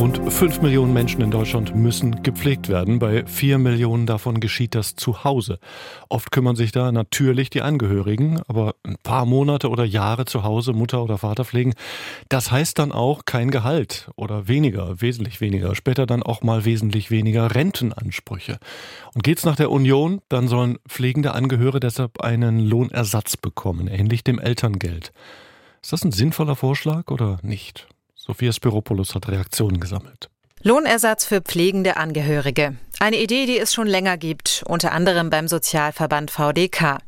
Rund 5 Millionen Menschen in Deutschland müssen gepflegt werden. Bei 4 Millionen davon geschieht das zu Hause. Oft kümmern sich da natürlich die Angehörigen, aber ein paar Monate oder Jahre zu Hause Mutter oder Vater pflegen, das heißt dann auch kein Gehalt oder weniger, wesentlich weniger, später dann auch mal wesentlich weniger Rentenansprüche. Und geht's nach der Union, dann sollen pflegende Angehörige deshalb einen Lohnersatz bekommen, ähnlich dem Elterngeld. Ist das ein sinnvoller Vorschlag oder nicht? Sophia Spiropoulos hat Reaktionen gesammelt. Lohnersatz für pflegende Angehörige. Eine Idee, die es schon länger gibt, unter anderem beim Sozialverband VDK.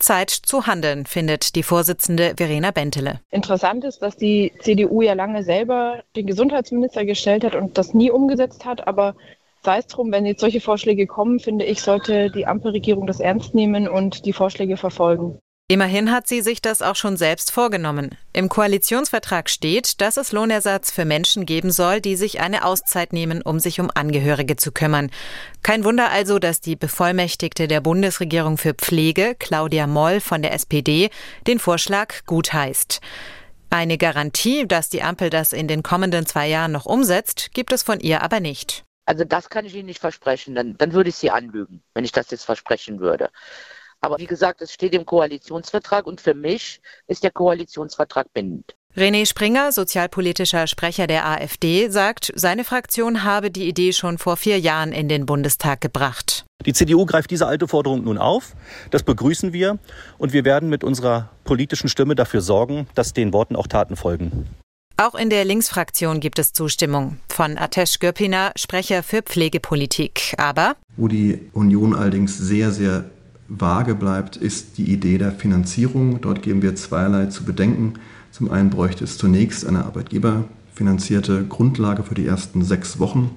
Zeit zu handeln, findet die Vorsitzende Verena Bentele. Interessant ist, dass die CDU ja lange selber den Gesundheitsminister gestellt hat und das nie umgesetzt hat, aber sei es drum, wenn jetzt solche Vorschläge kommen, finde ich, sollte die Ampelregierung das ernst nehmen und die Vorschläge verfolgen. Immerhin hat sie sich das auch schon selbst vorgenommen. Im Koalitionsvertrag steht, dass es Lohnersatz für Menschen geben soll, die sich eine Auszeit nehmen, um sich um Angehörige zu kümmern. Kein Wunder also, dass die Bevollmächtigte der Bundesregierung für Pflege, Claudia Moll von der SPD, den Vorschlag gut heißt. Eine Garantie, dass die Ampel das in den kommenden zwei Jahren noch umsetzt, gibt es von ihr aber nicht. Also das kann ich Ihnen nicht versprechen. Dann, dann würde ich Sie anlügen, wenn ich das jetzt versprechen würde. Aber wie gesagt, es steht im Koalitionsvertrag und für mich ist der Koalitionsvertrag bindend. René Springer, sozialpolitischer Sprecher der AfD, sagt, seine Fraktion habe die Idee schon vor vier Jahren in den Bundestag gebracht. Die CDU greift diese alte Forderung nun auf. Das begrüßen wir. Und wir werden mit unserer politischen Stimme dafür sorgen, dass den Worten auch Taten folgen. Auch in der Linksfraktion gibt es Zustimmung. Von Atesh Göpina, Sprecher für Pflegepolitik. Aber wo die Union allerdings sehr, sehr vage bleibt, ist die Idee der Finanzierung. Dort geben wir zweierlei zu bedenken. Zum einen bräuchte es zunächst eine arbeitgeberfinanzierte Grundlage für die ersten sechs Wochen.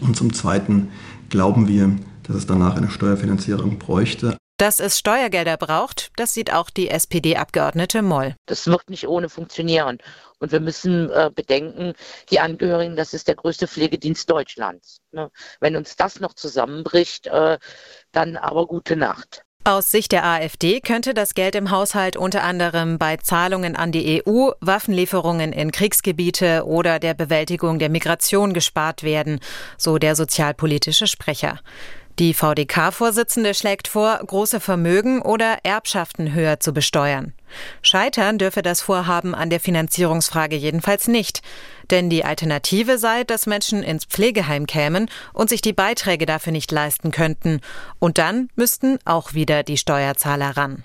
Und zum Zweiten glauben wir, dass es danach eine Steuerfinanzierung bräuchte. Dass es Steuergelder braucht, das sieht auch die SPD-Abgeordnete Moll. Das wird nicht ohne funktionieren. Und wir müssen äh, bedenken, die Angehörigen, das ist der größte Pflegedienst Deutschlands. Ne? Wenn uns das noch zusammenbricht, äh, dann aber gute Nacht. Aus Sicht der AfD könnte das Geld im Haushalt unter anderem bei Zahlungen an die EU, Waffenlieferungen in Kriegsgebiete oder der Bewältigung der Migration gespart werden, so der sozialpolitische Sprecher. Die VDK-Vorsitzende schlägt vor, große Vermögen oder Erbschaften höher zu besteuern. Scheitern dürfe das Vorhaben an der Finanzierungsfrage jedenfalls nicht. Denn die Alternative sei, dass Menschen ins Pflegeheim kämen und sich die Beiträge dafür nicht leisten könnten. Und dann müssten auch wieder die Steuerzahler ran.